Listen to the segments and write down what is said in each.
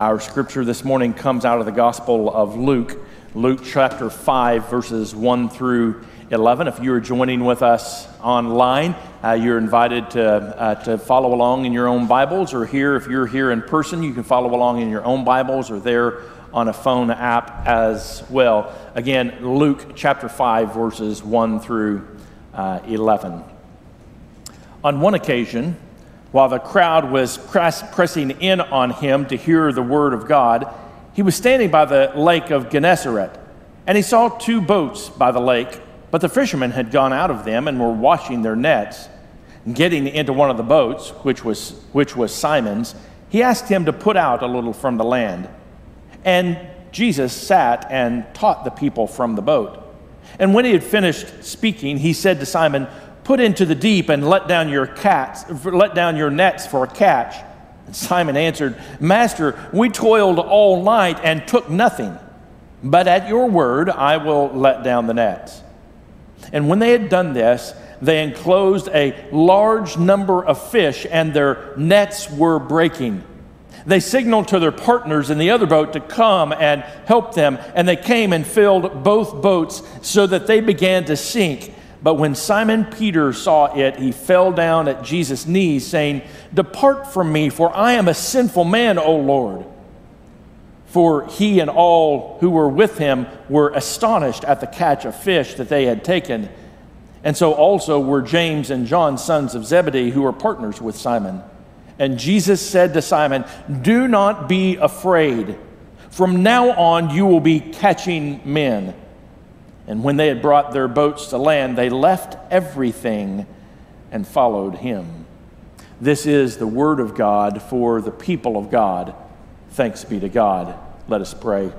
Our scripture this morning comes out of the Gospel of Luke, Luke chapter 5, verses 1 through 11. If you are joining with us online, uh, you're invited to, uh, to follow along in your own Bibles, or here, if you're here in person, you can follow along in your own Bibles or there on a phone app as well. Again, Luke chapter 5, verses 1 through uh, 11. On one occasion, while the crowd was press, pressing in on him to hear the word of God, he was standing by the lake of Gennesaret, and he saw two boats by the lake, but the fishermen had gone out of them and were washing their nets. Getting into one of the boats, which was, which was Simon's, he asked him to put out a little from the land. And Jesus sat and taught the people from the boat. And when he had finished speaking, he said to Simon, Put into the deep and let down your cats, let down your nets for a catch. And Simon answered, Master, we toiled all night and took nothing, but at your word I will let down the nets. And when they had done this, they enclosed a large number of fish, and their nets were breaking. They signaled to their partners in the other boat to come and help them, and they came and filled both boats so that they began to sink. But when Simon Peter saw it, he fell down at Jesus' knees, saying, Depart from me, for I am a sinful man, O Lord. For he and all who were with him were astonished at the catch of fish that they had taken. And so also were James and John, sons of Zebedee, who were partners with Simon. And Jesus said to Simon, Do not be afraid. From now on, you will be catching men. And when they had brought their boats to land, they left everything and followed him. This is the word of God for the people of God. Thanks be to God. Let us pray.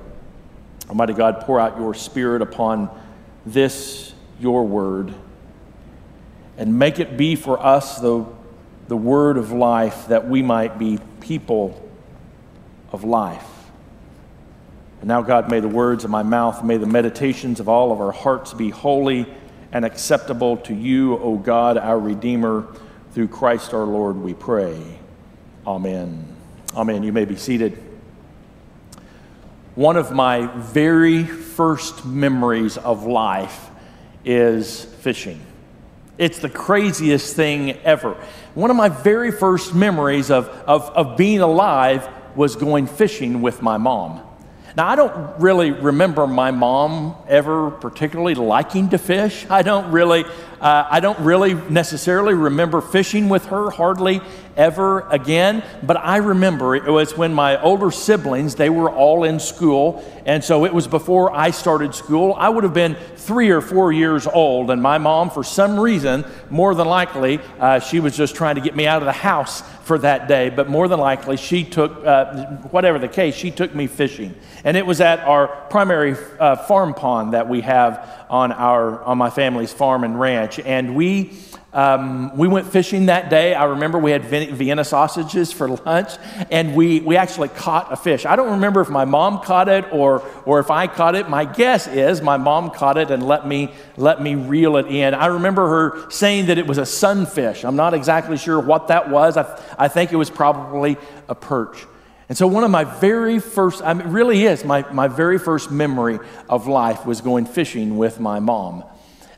Almighty God, pour out your Spirit upon this, your word, and make it be for us the, the word of life that we might be people of life. And now, God, may the words of my mouth, may the meditations of all of our hearts be holy and acceptable to you, O God, our Redeemer. Through Christ our Lord, we pray. Amen. Amen. You may be seated. One of my very first memories of life is fishing. It's the craziest thing ever. One of my very first memories of, of, of being alive was going fishing with my mom. Now, I don't really remember my mom ever particularly liking to fish. I don't really, uh, I don't really necessarily remember fishing with her hardly ever again. But I remember it was when my older siblings, they were all in school. And so it was before I started school. I would have been three or four years old. And my mom, for some reason, more than likely, uh, she was just trying to get me out of the house for that day. But more than likely, she took, uh, whatever the case, she took me fishing. And it was at our primary uh, farm pond that we have on, our, on my family's farm and ranch. And we, um, we went fishing that day. I remember we had Vienna sausages for lunch, and we, we actually caught a fish. I don't remember if my mom caught it or, or if I caught it. My guess is my mom caught it and let me, let me reel it in. I remember her saying that it was a sunfish. I'm not exactly sure what that was. I, I think it was probably a perch. And so, one of my very first, I mean, it really is, my, my very first memory of life was going fishing with my mom.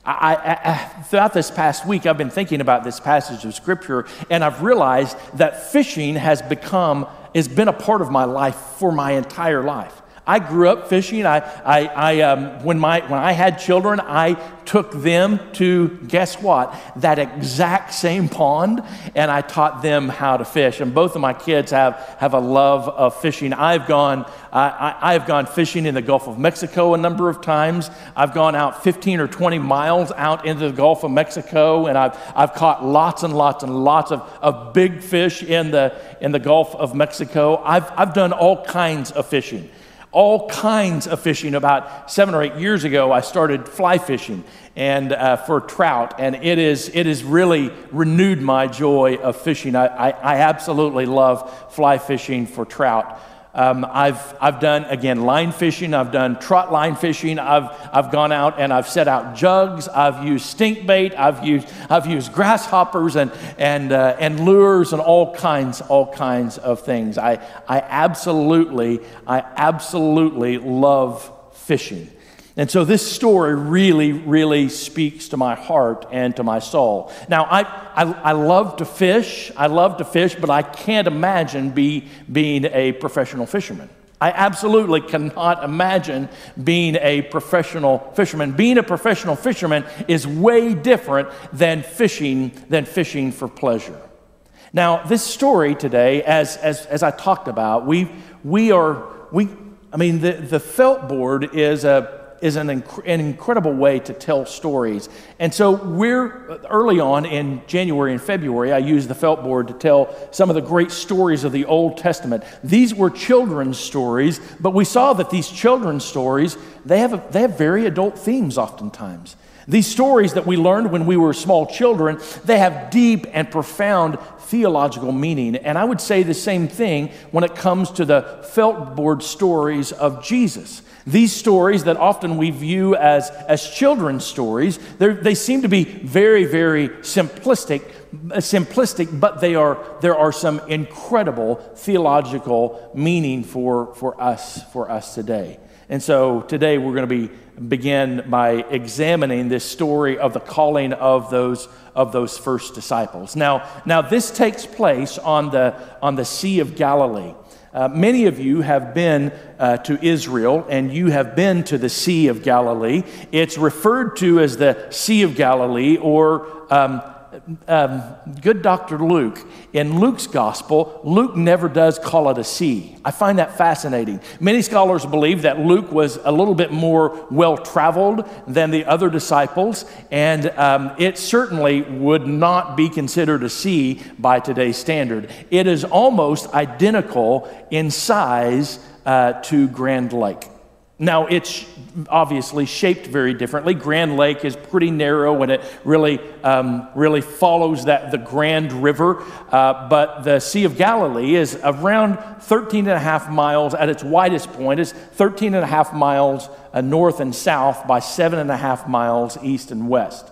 I, I, I, throughout this past week, I've been thinking about this passage of Scripture, and I've realized that fishing has become, has been a part of my life for my entire life. I grew up fishing. I, I, I um, when, my, when I had children, I took them to, guess what, that exact same pond, and I taught them how to fish. And both of my kids have, have a love of fishing. I've gone, I, I have gone fishing in the Gulf of Mexico a number of times. I've gone out 15 or 20 miles out into the Gulf of Mexico, and I've, I've caught lots and lots and lots of, of big fish in the, in the Gulf of Mexico. I've, I've done all kinds of fishing all kinds of fishing. About seven or eight years ago, I started fly fishing and uh, for trout, and it is it has really renewed my joy of fishing. I, I, I absolutely love fly fishing for trout. Um, I've, I've done, again, line fishing. I've done trot line fishing. I've, I've gone out and I've set out jugs. I've used stink bait. I've used, I've used grasshoppers and, and, uh, and lures and all kinds, all kinds of things. I, I absolutely, I absolutely love fishing. And so this story really, really speaks to my heart and to my soul. Now, I, I, I, love to fish. I love to fish, but I can't imagine be, being a professional fisherman. I absolutely cannot imagine being a professional fisherman. Being a professional fisherman is way different than fishing, than fishing for pleasure. Now, this story today, as, as, as I talked about, we, we are, we, I mean, the, the felt board is a is an, inc- an incredible way to tell stories. And so we're early on in January and February, I used the felt board to tell some of the great stories of the Old Testament. These were children's stories, but we saw that these children's stories, they have, a, they have very adult themes oftentimes. These stories that we learned when we were small children, they have deep and profound theological meaning. And I would say the same thing when it comes to the felt board stories of Jesus. These stories that often we view as, as children's stories, they seem to be very, very simplistic, simplistic, but they are, there are some incredible theological meaning for, for us, for us today. And so today we're going to be begin by examining this story of the calling of those of those first disciples. Now, now this takes place on the on the Sea of Galilee. Uh, many of you have been uh, to Israel and you have been to the Sea of Galilee. It's referred to as the Sea of Galilee or um, um, good Dr. Luke, in Luke's gospel, Luke never does call it a sea. I find that fascinating. Many scholars believe that Luke was a little bit more well traveled than the other disciples, and um, it certainly would not be considered a sea by today's standard. It is almost identical in size uh, to Grand Lake. Now, it's obviously shaped very differently. Grand Lake is pretty narrow and it really, um, really follows that, the Grand River. Uh, but the Sea of Galilee is around 13 and a half miles at its widest point, is 13 and a half miles uh, north and south by seven and a half miles east and west.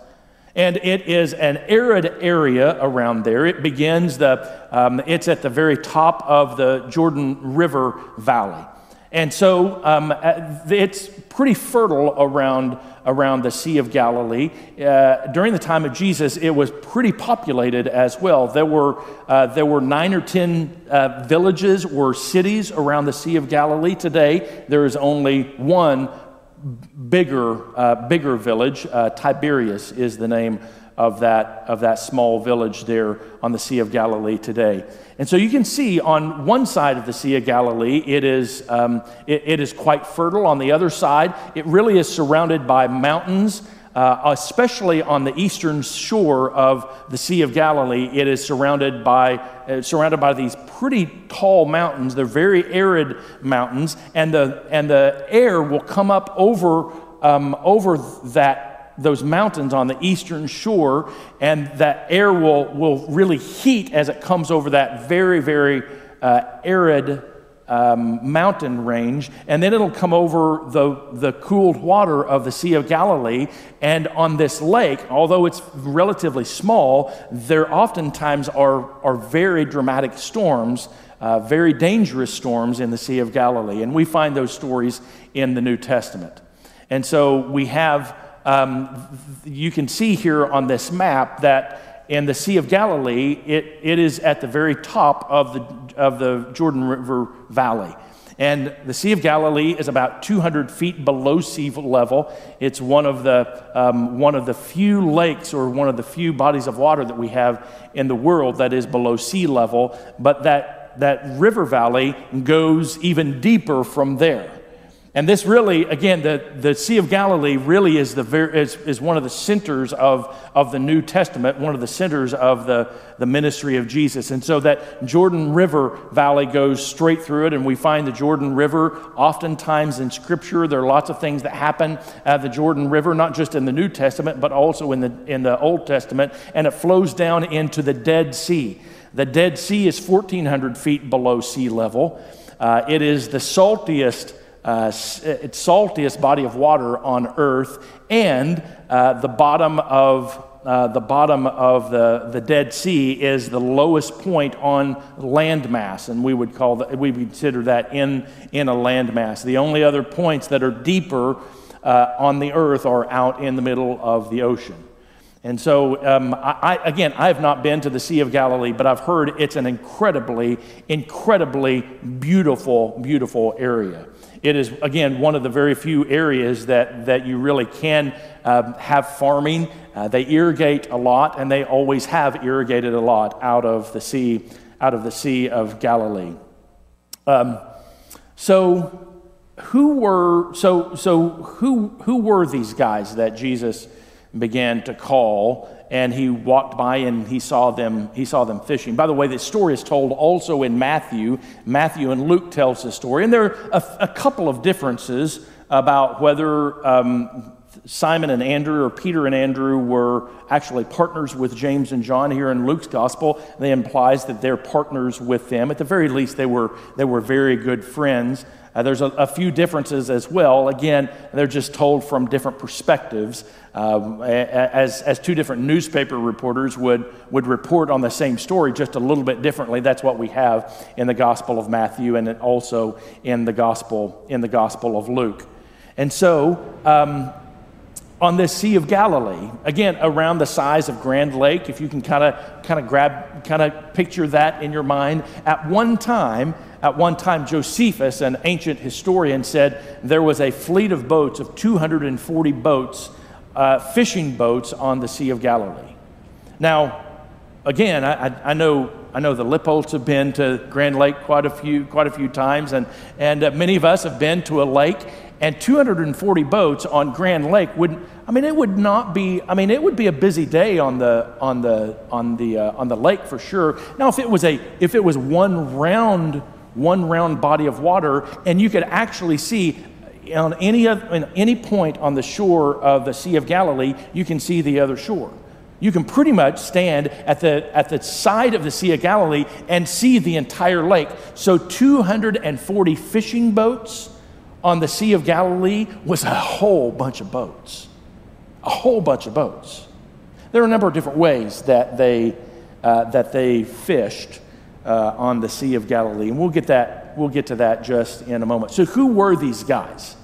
And it is an arid area around there. It begins the, um, it's at the very top of the Jordan River Valley. And so um, uh, it's pretty fertile around, around the Sea of Galilee. Uh, during the time of Jesus, it was pretty populated as well. There were, uh, there were nine or ten uh, villages or cities around the Sea of Galilee. Today, there is only one bigger, uh, bigger village. Uh, Tiberias is the name of that, of that small village there on the Sea of Galilee today. And so you can see on one side of the Sea of Galilee, it is, um, it, it is quite fertile. On the other side, it really is surrounded by mountains. Uh, especially on the eastern shore of the Sea of Galilee, it is surrounded by, uh, surrounded by these pretty tall mountains. They're very arid mountains, and the, and the air will come up over, um, over that those mountains on the eastern shore, and that air will, will really heat as it comes over that very, very uh, arid um, mountain range, and then it'll come over the, the cooled water of the Sea of Galilee. And on this lake, although it's relatively small, there oftentimes are, are very dramatic storms, uh, very dangerous storms in the Sea of Galilee. And we find those stories in the New Testament. And so we have um, you can see here on this map that in the Sea of Galilee, it, it is at the very top of the, of the Jordan River Valley. And the Sea of Galilee is about 200 feet below sea level. It's one of, the, um, one of the few lakes or one of the few bodies of water that we have in the world that is below sea level. But that, that river valley goes even deeper from there. And this really, again, the, the Sea of Galilee really is, the very, is, is one of the centers of, of the New Testament, one of the centers of the, the ministry of Jesus. And so that Jordan River Valley goes straight through it, and we find the Jordan River oftentimes in Scripture. There are lots of things that happen at the Jordan River, not just in the New Testament, but also in the, in the Old Testament, and it flows down into the Dead Sea. The Dead Sea is 1,400 feet below sea level. Uh, it is the saltiest, uh, it's saltiest body of water on earth, and uh, the bottom of uh, the bottom of the, the Dead Sea is the lowest point on landmass, and we would call that, we consider that in, in a landmass. The only other points that are deeper uh, on the earth are out in the middle of the ocean. And so, um, I, again, I have not been to the Sea of Galilee, but I've heard it's an incredibly, incredibly beautiful, beautiful area. It is, again, one of the very few areas that, that you really can um, have farming. Uh, they irrigate a lot, and they always have irrigated a lot out of the Sea, out of the Sea of Galilee. Um, so, who were so so who who were these guys that Jesus? Began to call and he walked by and he saw them he saw them fishing. By the way this story is told also in matthew. Matthew and luke tells the story and there are a, a couple of differences about whether um, simon and andrew or peter and andrew were actually partners with james and john here in luke's gospel. They implies that they're partners with them. At the very least they were they were very good friends uh, there's a, a, few differences as well. Again, they're just told from different perspectives, uh, as, as two different newspaper reporters would, would report on the same story just a little bit differently. That's what we have in the Gospel of Matthew and also in the Gospel, in the Gospel of Luke. And so, um, on this Sea of Galilee, again, around the size of Grand Lake, if you can kind of kind of grab, kind of picture that in your mind. At one time, at one time, Josephus, an ancient historian, said there was a fleet of boats of 240 boats, uh, fishing boats on the Sea of Galilee. Now, again, I, I, know I know the Lippolds have been to Grand Lake quite a few quite a few times, and and uh, many of us have been to a lake and 240 boats on Grand Lake would I mean it would not be I mean it would be a busy day on the on the on the uh, on the lake for sure. Now if it was a if it was one round one round body of water and you could actually see on any on any point on the shore of the Sea of Galilee you can see the other shore. You can pretty much stand at the, at the side of the Sea of Galilee and see the entire lake. So, 240 fishing boats, on the Sea of Galilee was a whole bunch of boats. A whole bunch of boats. There are a number of different ways that they, uh, that they fished uh, on the Sea of Galilee, and we'll get, that, we'll get to that just in a moment. So, who were these guys?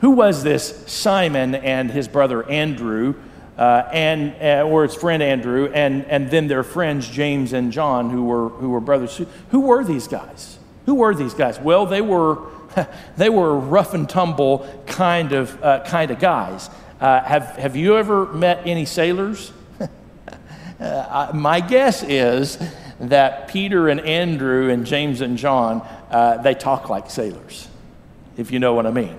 Who was this Simon and his brother Andrew, uh, and, uh, or his friend Andrew, and, and then their friends James and John, who were, who were brothers? Who were these guys? Who were these guys? Well, they were they were rough and tumble kind of, uh, kind of guys. Uh, have, have you ever met any sailors? uh, my guess is that Peter and Andrew and James and John, uh, they talk like sailors, if you know what I mean.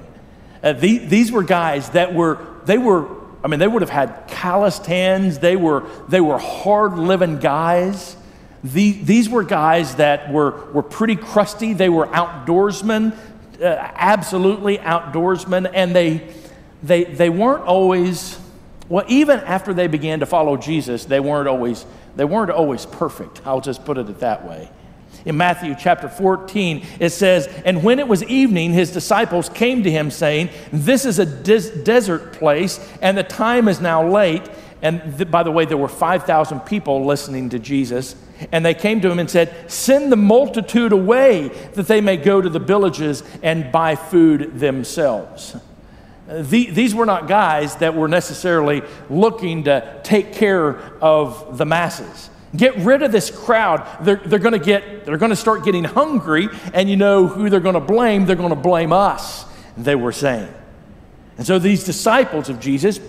Uh, the, these were guys that were, they were, I mean, they would have had calloused hands. They were, they were hard living guys. The, these were guys that were, were pretty crusty. They were outdoorsmen uh, absolutely outdoorsmen, and they, they, they weren't always, well, even after they began to follow Jesus, they weren't always, they weren't always perfect. I'll just put it that way. In Matthew chapter 14, it says, And when it was evening, his disciples came to him, saying, This is a des- desert place, and the time is now late. And th- by the way, there were 5,000 people listening to Jesus. And they came to him and said, Send the multitude away that they may go to the villages and buy food themselves. The, these were not guys that were necessarily looking to take care of the masses. Get rid of this crowd. They're, they're going to get, they're going to start getting hungry, and you know who they're going to blame? They're going to blame us, they were saying. And so these disciples of Jesus,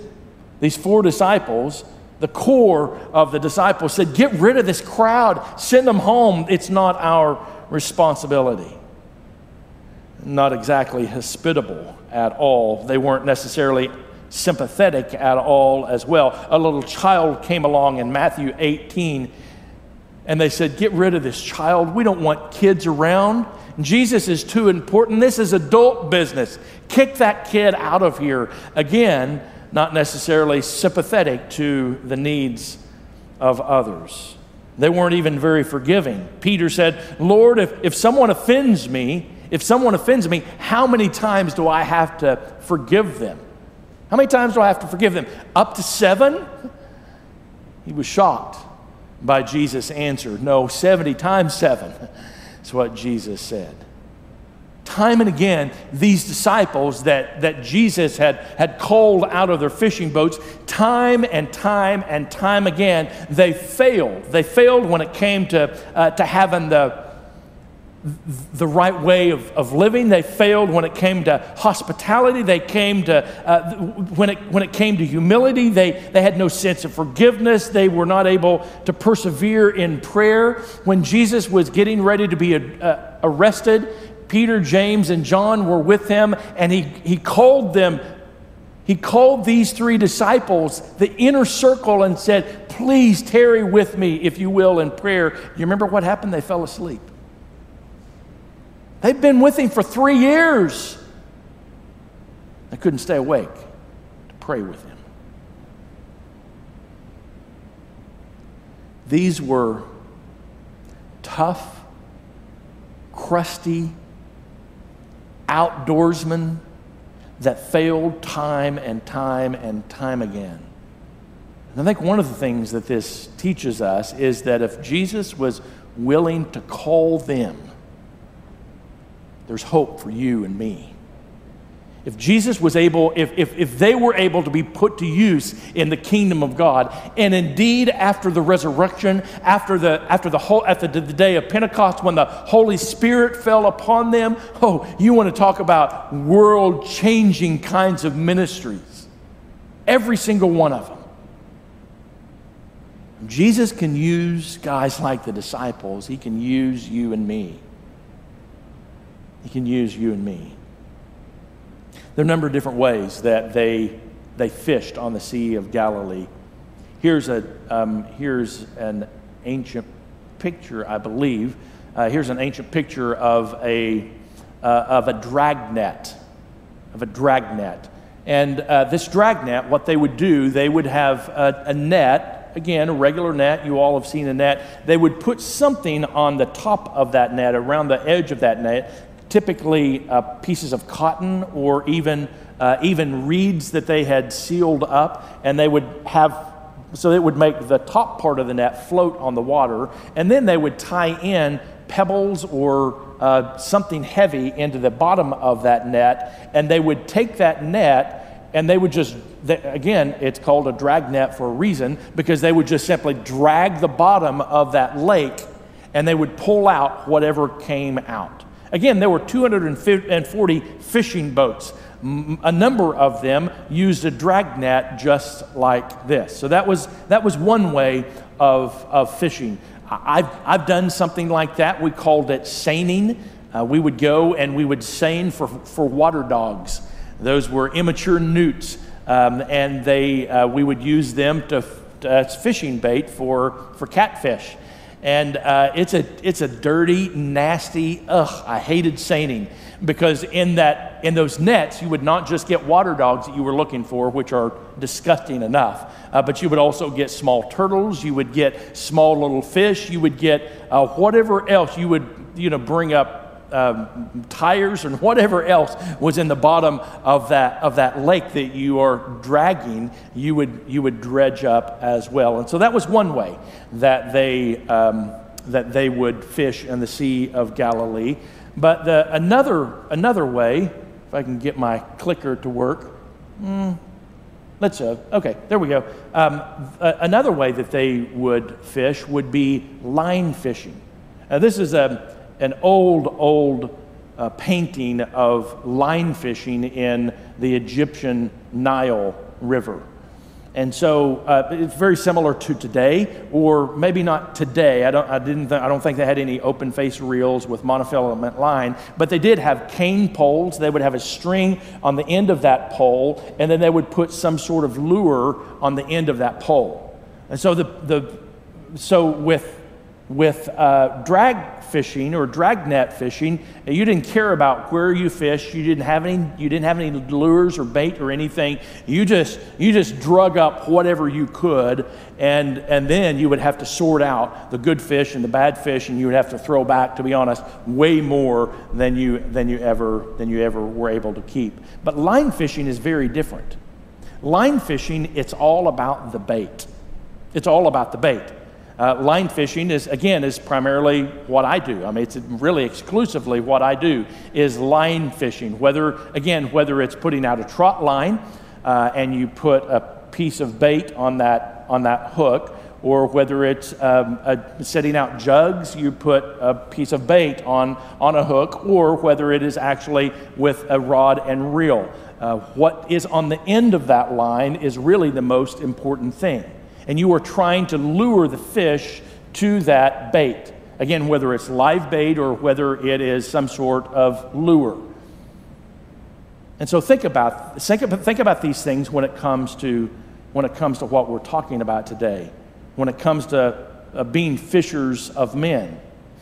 these four disciples, the core of the disciples said, Get rid of this crowd, send them home. It's not our responsibility. Not exactly hospitable at all. They weren't necessarily sympathetic at all as well. A little child came along in Matthew 18 and they said, Get rid of this child. We don't want kids around. Jesus is too important. This is adult business. Kick that kid out of here. Again, not necessarily sympathetic to the needs of others. They weren't even very forgiving. Peter said, Lord, if, if someone offends me, if someone offends me, how many times do I have to forgive them? How many times do I have to forgive them? Up to seven? He was shocked by Jesus' answer. No, 70 times seven. That's what Jesus said. Time and again, these disciples that, that Jesus had, had called out of their fishing boats, time and time and time again, they failed. They failed when it came to, uh, to having the, the right way of, of living. They failed when it came to hospitality. They came to, uh, when, it, when it came to humility, they, they had no sense of forgiveness. They were not able to persevere in prayer. When Jesus was getting ready to be uh, arrested, Peter, James, and John were with him, and he, he called them. He called these three disciples, the inner circle, and said, Please tarry with me, if you will, in prayer. You remember what happened? They fell asleep. They'd been with him for three years. They couldn't stay awake to pray with him. These were tough, crusty outdoorsmen that failed time and time and time again. And I think one of the things that this teaches us is that if Jesus was willing to call them, there's hope for you and me. If Jesus was able, if, if, if they were able to be put to use in the kingdom of God, and indeed after the resurrection, after the after the whole after the day of Pentecost, when the Holy Spirit fell upon them, oh, you want to talk about world-changing kinds of ministries. Every single one of them. Jesus can use guys like the disciples, he can use you and me. He can use you and me. There are a number of different ways that they, they fished on the Sea of Galilee. Here's, a, um, here's an ancient picture, I believe. Uh, here's an ancient picture of a, uh, of a dragnet, of a dragnet. And uh, this dragnet, what they would do, they would have a, a net, again, a regular net. You all have seen a net. They would put something on the top of that net, around the edge of that net, typically uh, pieces of cotton or even, uh, even reeds that they had sealed up, and they would have so it would make the top part of the net float on the water, and then they would tie in pebbles or uh, something heavy into the bottom of that net, and they would take that net and they would just, they, again, it's called a drag net for a reason, because they would just simply drag the bottom of that lake and they would pull out whatever came out. Again, there were 240 fishing boats. A number of them used a dragnet just like this. So that was, that was one way of, of fishing. I've, I've done something like that. We called it seining. Uh, we would go and we would seine for, for water dogs. Those were immature newts, um, and they, uh, we would use them to, to, as fishing bait for, for catfish. And uh, it's, a, it's a dirty, nasty, ugh, I hated seining because in, that, in those nets, you would not just get water dogs that you were looking for, which are disgusting enough, uh, but you would also get small turtles, you would get small little fish, you would get uh, whatever else you would you know, bring up um, tires and whatever else was in the bottom of that, of that lake that you are dragging, you would, you would dredge up as well. And so that was one way that they, um, that they would fish in the Sea of Galilee. But the, another, another way, if I can get my clicker to work, mm, let's, uh, okay, there we go. Um, another way that they would fish would be line fishing. Now, this is a an old, old uh, painting of line fishing in the Egyptian Nile River. And so uh, it's very similar to today, or maybe not today. I don't, I, didn't th- I don't think they had any open face reels with monofilament line, but they did have cane poles. They would have a string on the end of that pole, and then they would put some sort of lure on the end of that pole. And so, the, the, so with with uh, drag fishing or dragnet fishing, you didn't care about where you fished. You didn't have any. You didn't have any lures or bait or anything. You just you just drug up whatever you could, and and then you would have to sort out the good fish and the bad fish, and you would have to throw back. To be honest, way more than you than you ever than you ever were able to keep. But line fishing is very different. Line fishing, it's all about the bait. It's all about the bait. Uh, line fishing is again is primarily what I do. I mean, it's really exclusively what I do is line fishing. Whether again, whether it's putting out a trot line uh, and you put a piece of bait on that on that hook, or whether it's um, a, setting out jugs, you put a piece of bait on on a hook, or whether it is actually with a rod and reel. Uh, what is on the end of that line is really the most important thing and you are trying to lure the fish to that bait. Again, whether it's live bait or whether it is some sort of lure. And so think about, think, think about these things when it comes to when it comes to what we're talking about today, when it comes to uh, being fishers of men.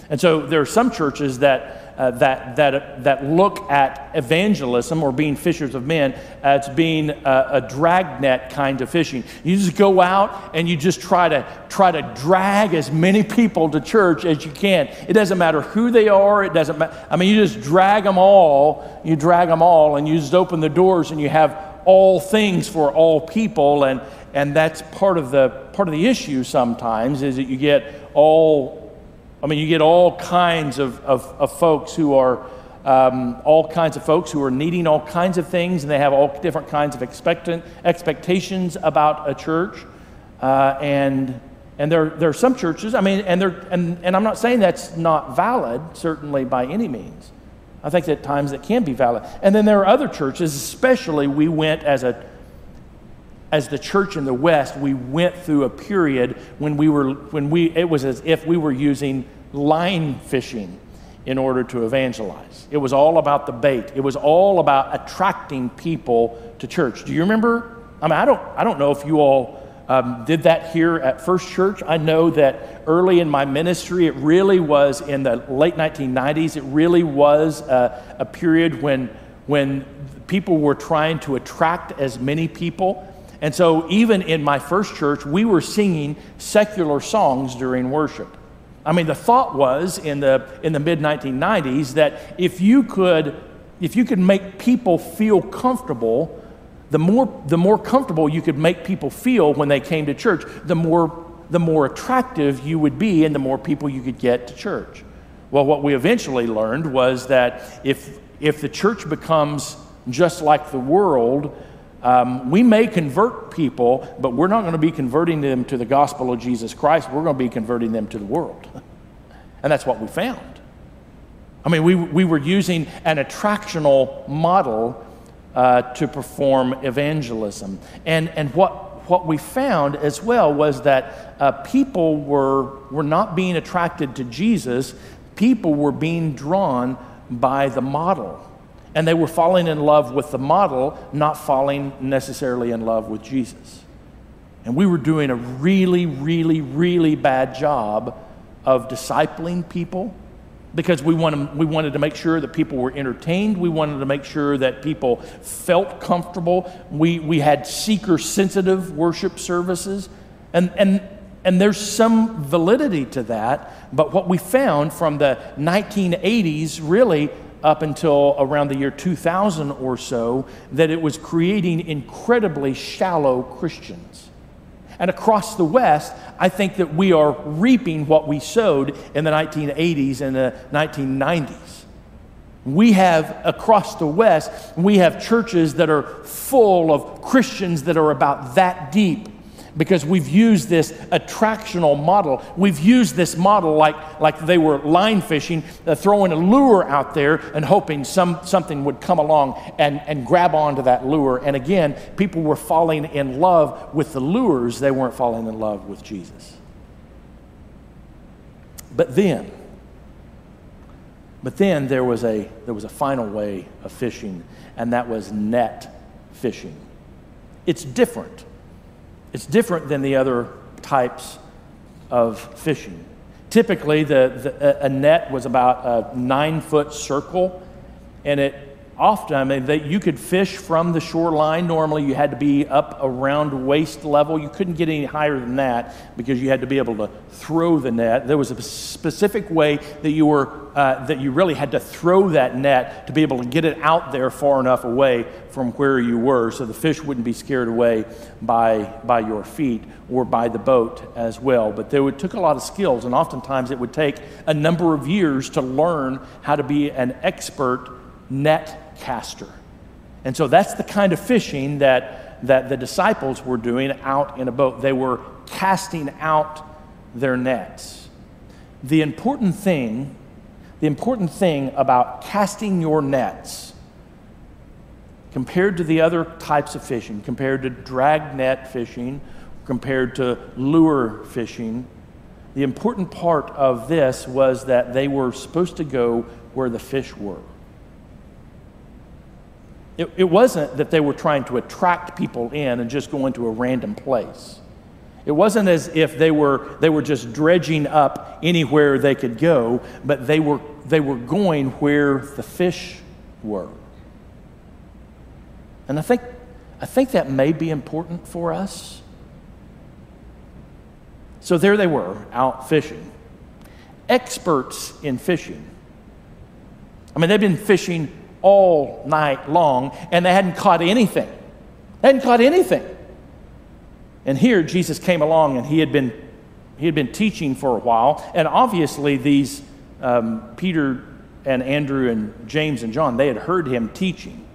And so there are some churches that uh, that, that, that look at evangelism or being fishers of men as being a, a dragnet kind of fishing. You just go out and you just try to, try to drag as many people to church as you can. It doesn't matter who they are, it doesn't matter. I mean, you just drag them all, you drag them all, and you just open the doors and you have all things for all people. And, and that's part of, the, part of the issue sometimes is that you get all I mean, you get all kinds of, of, of folks who are, um, all kinds of folks who are needing all kinds of things, and they have all different kinds of expectant, expectations about a church. Uh, and and there, there are some churches, I mean, and, and, and I'm not saying that's not valid, certainly by any means. I think that times it can be valid. And then there are other churches, especially we went as a as the church in the West, we went through a period when we were, when we, it was as if we were using line fishing in order to evangelize. It was all about the bait. It was all about attracting people to church. Do you remember? I mean, I don't, I don't know if you all um, did that here at First Church. I know that early in my ministry, it really was in the late 1990s, it really was a, a period when, when people were trying to attract as many people and so, even in my first church, we were singing secular songs during worship. I mean, the thought was in the, in the mid 1990s that if you, could, if you could make people feel comfortable, the more, the more comfortable you could make people feel when they came to church, the more, the more attractive you would be and the more people you could get to church. Well, what we eventually learned was that if, if the church becomes just like the world, um, we may convert people, but we're not going to be converting them to the gospel of Jesus Christ. We're going to be converting them to the world. and that's what we found. I mean, we, we were using an attractional model uh, to perform evangelism. And, and what, what we found as well was that uh, people were, were not being attracted to Jesus, people were being drawn by the model. And they were falling in love with the model, not falling necessarily in love with Jesus. And we were doing a really, really, really bad job of discipling people because we wanted, we wanted to make sure that people were entertained. We wanted to make sure that people felt comfortable. We, we had seeker sensitive worship services. And, and, and there's some validity to that. But what we found from the 1980s really up until around the year 2000 or so that it was creating incredibly shallow Christians. And across the West, I think that we are reaping what we sowed in the 1980s and the 1990s. We have across the West, we have churches that are full of Christians that are about that deep because we've used this attractional model. We've used this model like, like they were line fishing, uh, throwing a lure out there and hoping some, something would come along and, and grab onto that lure. And again, people were falling in love with the lures, they weren't falling in love with Jesus. But then, but then there was a, there was a final way of fishing, and that was net fishing. It's different. It's different than the other types of fishing. typically, the, the, a net was about a nine foot circle, and it often, I mean, that you could fish from the shoreline. Normally, you had to be up around waist level. You couldn't get any higher than that because you had to be able to throw the net. There was a specific way that you were uh, that you really had to throw that net to be able to get it out there far enough away from where you were, so the fish wouldn't be scared away by by your feet or by the boat as well. But there would, took a lot of skills, and oftentimes it would take a number of years to learn how to be an expert net caster. And so that's the kind of fishing that, that the disciples were doing out in a boat. They were casting out their nets. The important thing, the important thing about casting your nets compared to the other types of fishing, compared to drag net fishing, compared to lure fishing, the important part of this was that they were supposed to go where the fish were. It, it wasn't that they were trying to attract people in and just go into a random place. It wasn't as if they were, they were just dredging up anywhere they could go, but they were, they were going where the fish were. And I think, I think that may be important for us. So there they were, out fishing. Experts in fishing. I mean, they've been fishing all night long, and they hadn't caught anything. They hadn't caught anything. And here Jesus came along and he had been, he had been teaching for a while. And obviously, these um, Peter and Andrew and James and John, they had heard him teaching.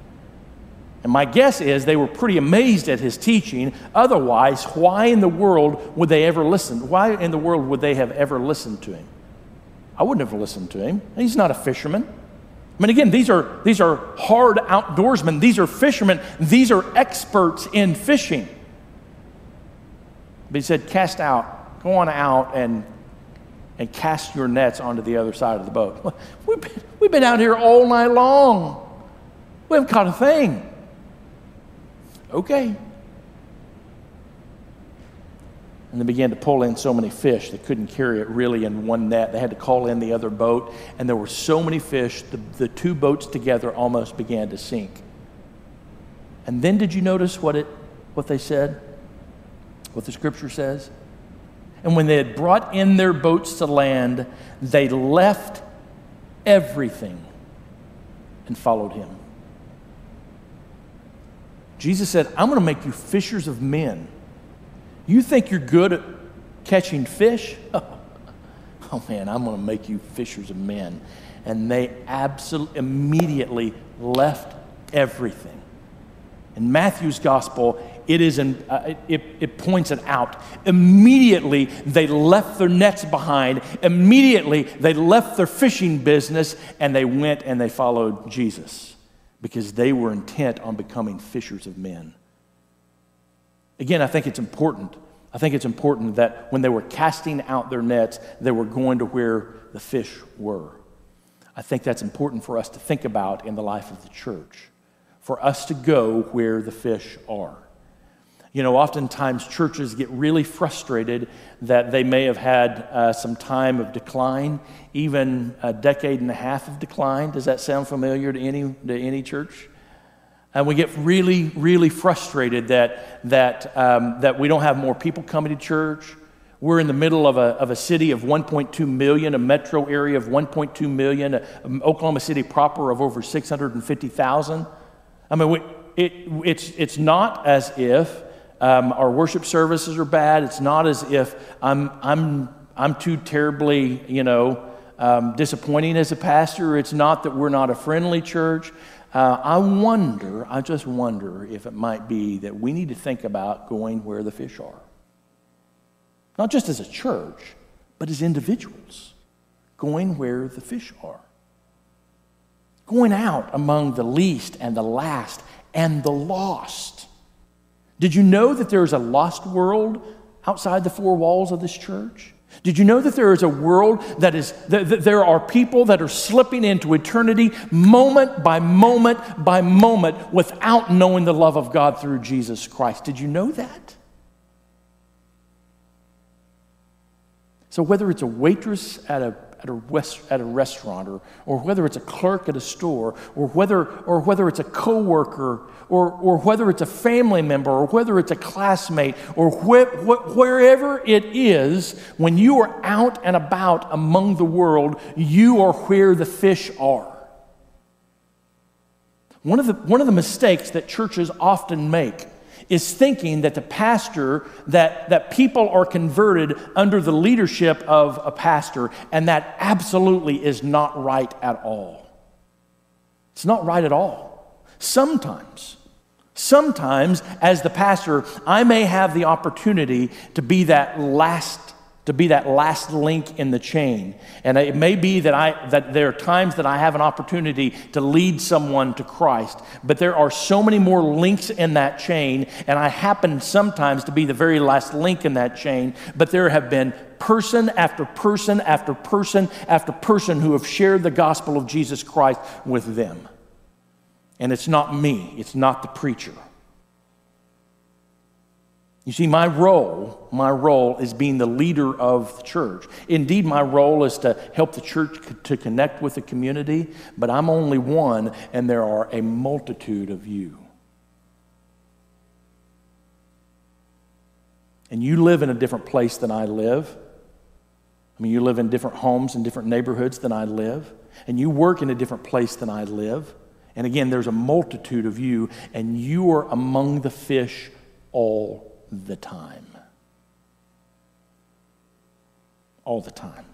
And my guess is they were pretty amazed at his teaching. Otherwise, why in the world would they ever listen? Why in the world would they have ever listened to him? I wouldn't have listened to him. He's not a fisherman. I mean, again, these are, these are hard outdoorsmen, these are fishermen, these are experts in fishing. But he said, Cast out, go on out and, and cast your nets onto the other side of the boat. We've been, we've been out here all night long. We haven't caught a thing. Okay. And they began to pull in so many fish, they couldn't carry it really in one net. They had to call in the other boat, and there were so many fish, the, the two boats together almost began to sink. And then did you notice what, it, what they said? What the scripture says? And when they had brought in their boats to land, they left everything and followed him. Jesus said, I'm going to make you fishers of men. You think you're good at catching fish? oh man, I'm going to make you fishers of men. And they absolutely immediately left everything. In Matthew's gospel, it, is in, uh, it, it points it out. Immediately, they left their nets behind. Immediately, they left their fishing business and they went and they followed Jesus because they were intent on becoming fishers of men. Again, I think it's important. I think it's important that when they were casting out their nets, they were going to where the fish were. I think that's important for us to think about in the life of the church, for us to go where the fish are. You know, oftentimes churches get really frustrated that they may have had uh, some time of decline, even a decade and a half of decline. Does that sound familiar to any, to any church? And we get really, really frustrated that, that, um, that we don't have more people coming to church. We're in the middle of a, of a city of 1.2 million, a metro area of 1.2 million, a, um, Oklahoma City proper of over 650,000. I mean, we, it, it's, it's not as if um, our worship services are bad. It's not as if I'm, I'm, I'm too terribly, you know, um, disappointing as a pastor. It's not that we're not a friendly church. Uh, I wonder, I just wonder if it might be that we need to think about going where the fish are. Not just as a church, but as individuals, going where the fish are. Going out among the least and the last and the lost. Did you know that there is a lost world outside the four walls of this church? Did you know that there is a world that is, that there are people that are slipping into eternity moment by moment by moment without knowing the love of God through Jesus Christ? Did you know that? So, whether it's a waitress at a at a, rest, at a restaurant, or, or whether it's a clerk at a store, or whether, or whether it's a coworker, or, or whether it's a family member, or whether it's a classmate, or wh- wh- wherever it is, when you are out and about among the world, you are where the fish are. One of the, one of the mistakes that churches often make is thinking that the pastor, that, that people are converted under the leadership of a pastor, and that absolutely is not right at all. It's not right at all. Sometimes, sometimes as the pastor, I may have the opportunity to be that last to be that last link in the chain. And it may be that, I, that there are times that I have an opportunity to lead someone to Christ, but there are so many more links in that chain, and I happen sometimes to be the very last link in that chain, but there have been person after person after person after person who have shared the gospel of Jesus Christ with them. And it's not me, it's not the preacher. You see, my role, my role is being the leader of the church. Indeed, my role is to help the church to connect with the community, but I'm only one, and there are a multitude of you. And you live in a different place than I live. I mean, you live in different homes and different neighborhoods than I live, and you work in a different place than I live. And again, there's a multitude of you, and you are among the fish all the time. All the time.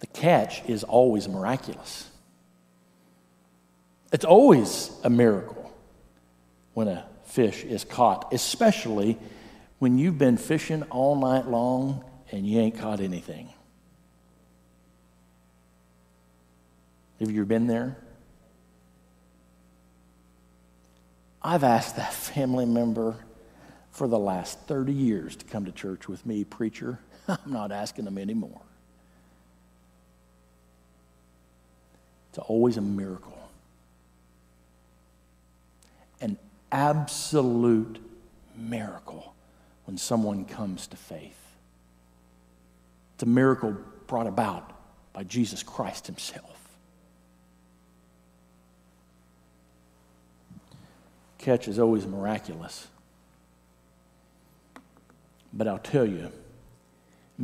The catch is always miraculous. It's always a miracle when a fish is caught, especially when you've been fishing all night long and you ain't caught anything. Have you been there? I've asked that family member for the last 30 years to come to church with me, preacher. I'm not asking them anymore. It's always a miracle. An absolute miracle when someone comes to faith. It's a miracle brought about by Jesus Christ Himself. Catch is always miraculous. But I'll tell you,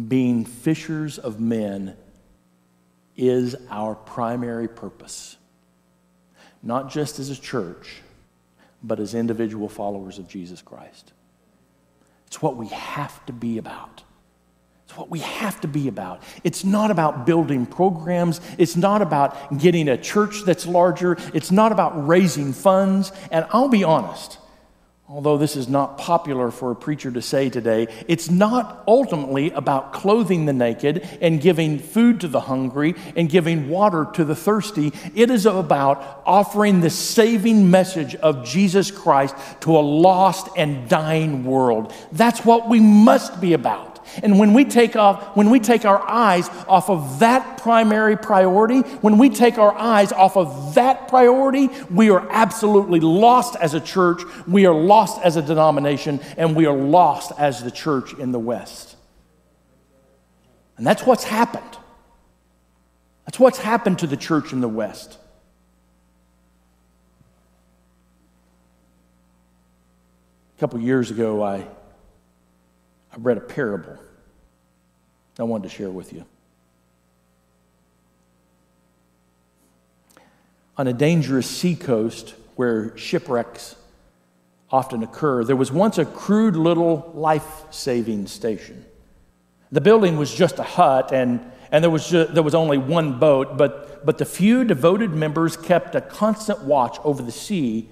being fishers of men is our primary purpose, not just as a church, but as individual followers of Jesus Christ. It's what we have to be about. What we have to be about. It's not about building programs. It's not about getting a church that's larger. It's not about raising funds. And I'll be honest, although this is not popular for a preacher to say today, it's not ultimately about clothing the naked and giving food to the hungry and giving water to the thirsty. It is about offering the saving message of Jesus Christ to a lost and dying world. That's what we must be about. And when we take off, when we take our eyes off of that primary priority, when we take our eyes off of that priority, we are absolutely lost as a church, we are lost as a denomination, and we are lost as the church in the West. And that's what's happened. That's what's happened to the church in the West. A couple years ago, I I read a parable I wanted to share with you. On a dangerous seacoast where shipwrecks often occur, there was once a crude little life saving station. The building was just a hut, and, and there, was just, there was only one boat, but, but the few devoted members kept a constant watch over the sea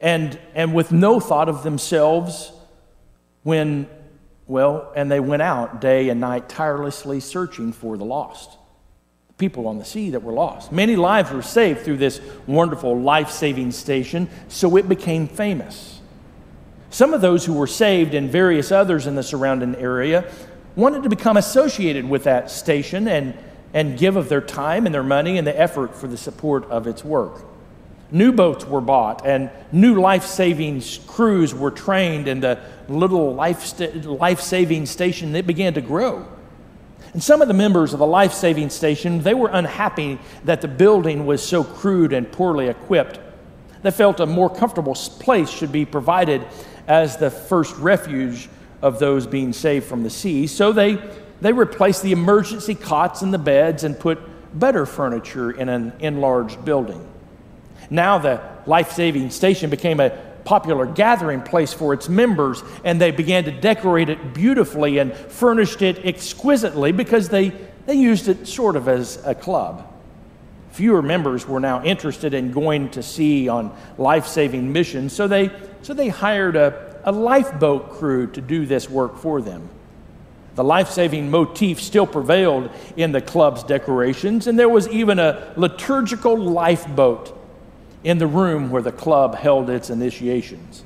and, and with no thought of themselves when well, and they went out day and night tirelessly searching for the lost. People on the sea that were lost. Many lives were saved through this wonderful life saving station, so it became famous. Some of those who were saved and various others in the surrounding area wanted to become associated with that station and, and give of their time and their money and the effort for the support of its work. New boats were bought, and new life saving crews were trained, and the little life, st- saving station it began to grow. And some of the members of the life saving station, they were unhappy that the building was so crude and poorly equipped. They felt a more comfortable place should be provided as the first refuge of those being saved from the sea. So they, they replaced the emergency cots and the beds and put better furniture in an enlarged building. Now the life saving station became a popular gathering place for its members, and they began to decorate it beautifully and furnished it exquisitely because they, they used it sort of as a club. Fewer members were now interested in going to sea on life saving missions, so they, so they hired a, a lifeboat crew to do this work for them. The life saving motif still prevailed in the club's decorations, and there was even a liturgical lifeboat in the room where the club held its initiations.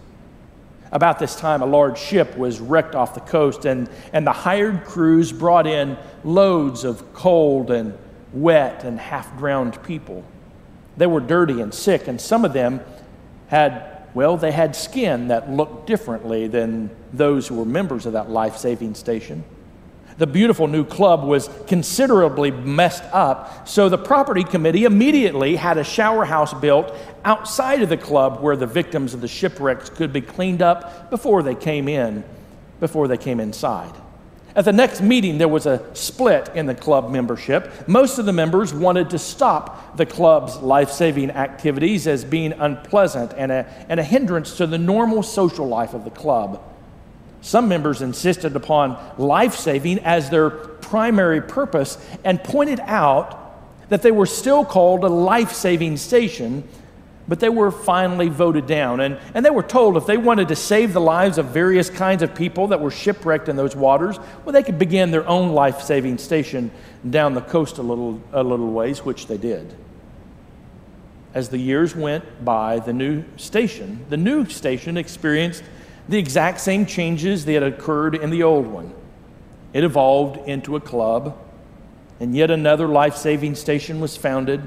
About this time, a large ship was wrecked off the coast, and, and the hired crews brought in loads of cold and wet and half drowned people. They were dirty and sick, and some of them had, well, they had skin that looked differently than those who were members of that life saving station. The beautiful new club was considerably messed up, so the property committee immediately had a shower house built outside of the club where the victims of the shipwrecks could be cleaned up before they came in, before they came inside. At the next meeting, there was a split in the club membership. Most of the members wanted to stop the club's life saving activities as being unpleasant and a, and a hindrance to the normal social life of the club. Some members insisted upon life saving as their primary purpose and pointed out that they were still called a life saving station, but they were finally voted down. And, and they were told if they wanted to save the lives of various kinds of people that were shipwrecked in those waters, well, they could begin their own life saving station down the coast a little, a little ways, which they did. As the years went by, the new station, the new station experienced the exact same changes that had occurred in the old one. It evolved into a club, and yet another life saving station was founded.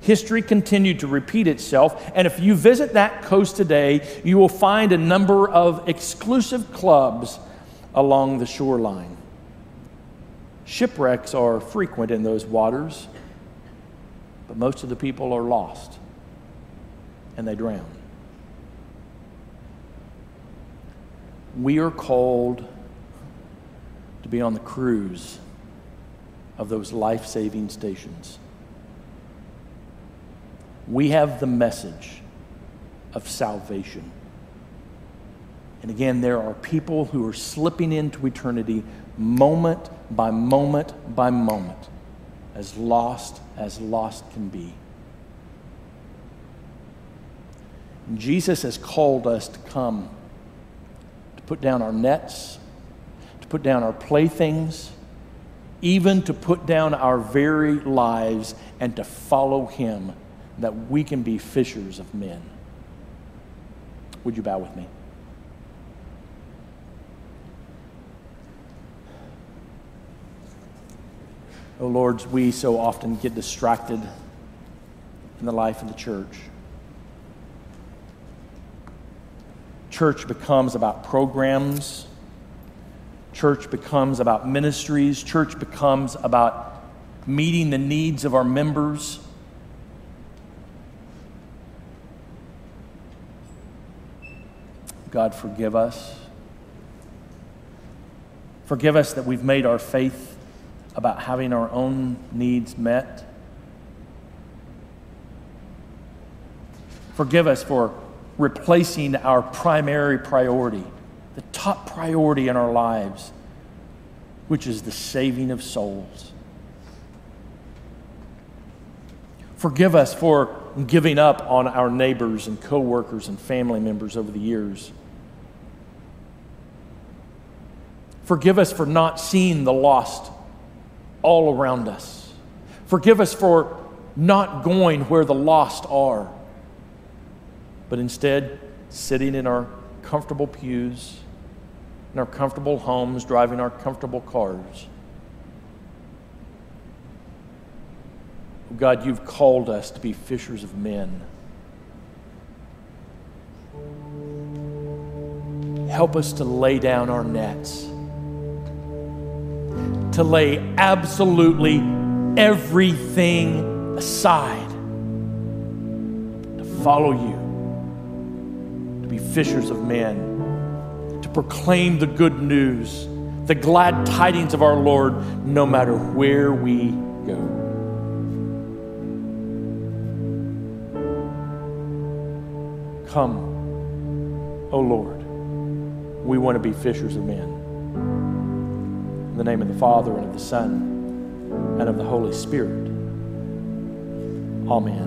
History continued to repeat itself, and if you visit that coast today, you will find a number of exclusive clubs along the shoreline. Shipwrecks are frequent in those waters, but most of the people are lost and they drown. We are called to be on the crews of those life saving stations. We have the message of salvation. And again, there are people who are slipping into eternity moment by moment by moment, as lost as lost can be. Jesus has called us to come put down our nets, to put down our playthings, even to put down our very lives and to follow Him that we can be fishers of men. Would you bow with me? Oh Lord, we so often get distracted in the life of the church. Church becomes about programs. Church becomes about ministries. Church becomes about meeting the needs of our members. God, forgive us. Forgive us that we've made our faith about having our own needs met. Forgive us for replacing our primary priority, the top priority in our lives, which is the saving of souls. Forgive us for giving up on our neighbors and coworkers and family members over the years. Forgive us for not seeing the lost all around us. Forgive us for not going where the lost are but instead sitting in our comfortable pews, in our comfortable homes, driving our comfortable cars. Oh God, you've called us to be fishers of men. Help us to lay down our nets, to lay absolutely everything aside, to follow you to be fishers of men, to proclaim the good news, the glad tidings of our Lord, no matter where we go. Come, O Lord. We want to be fishers of men. In the name of the Father, and of the Son, and of the Holy Spirit. Amen.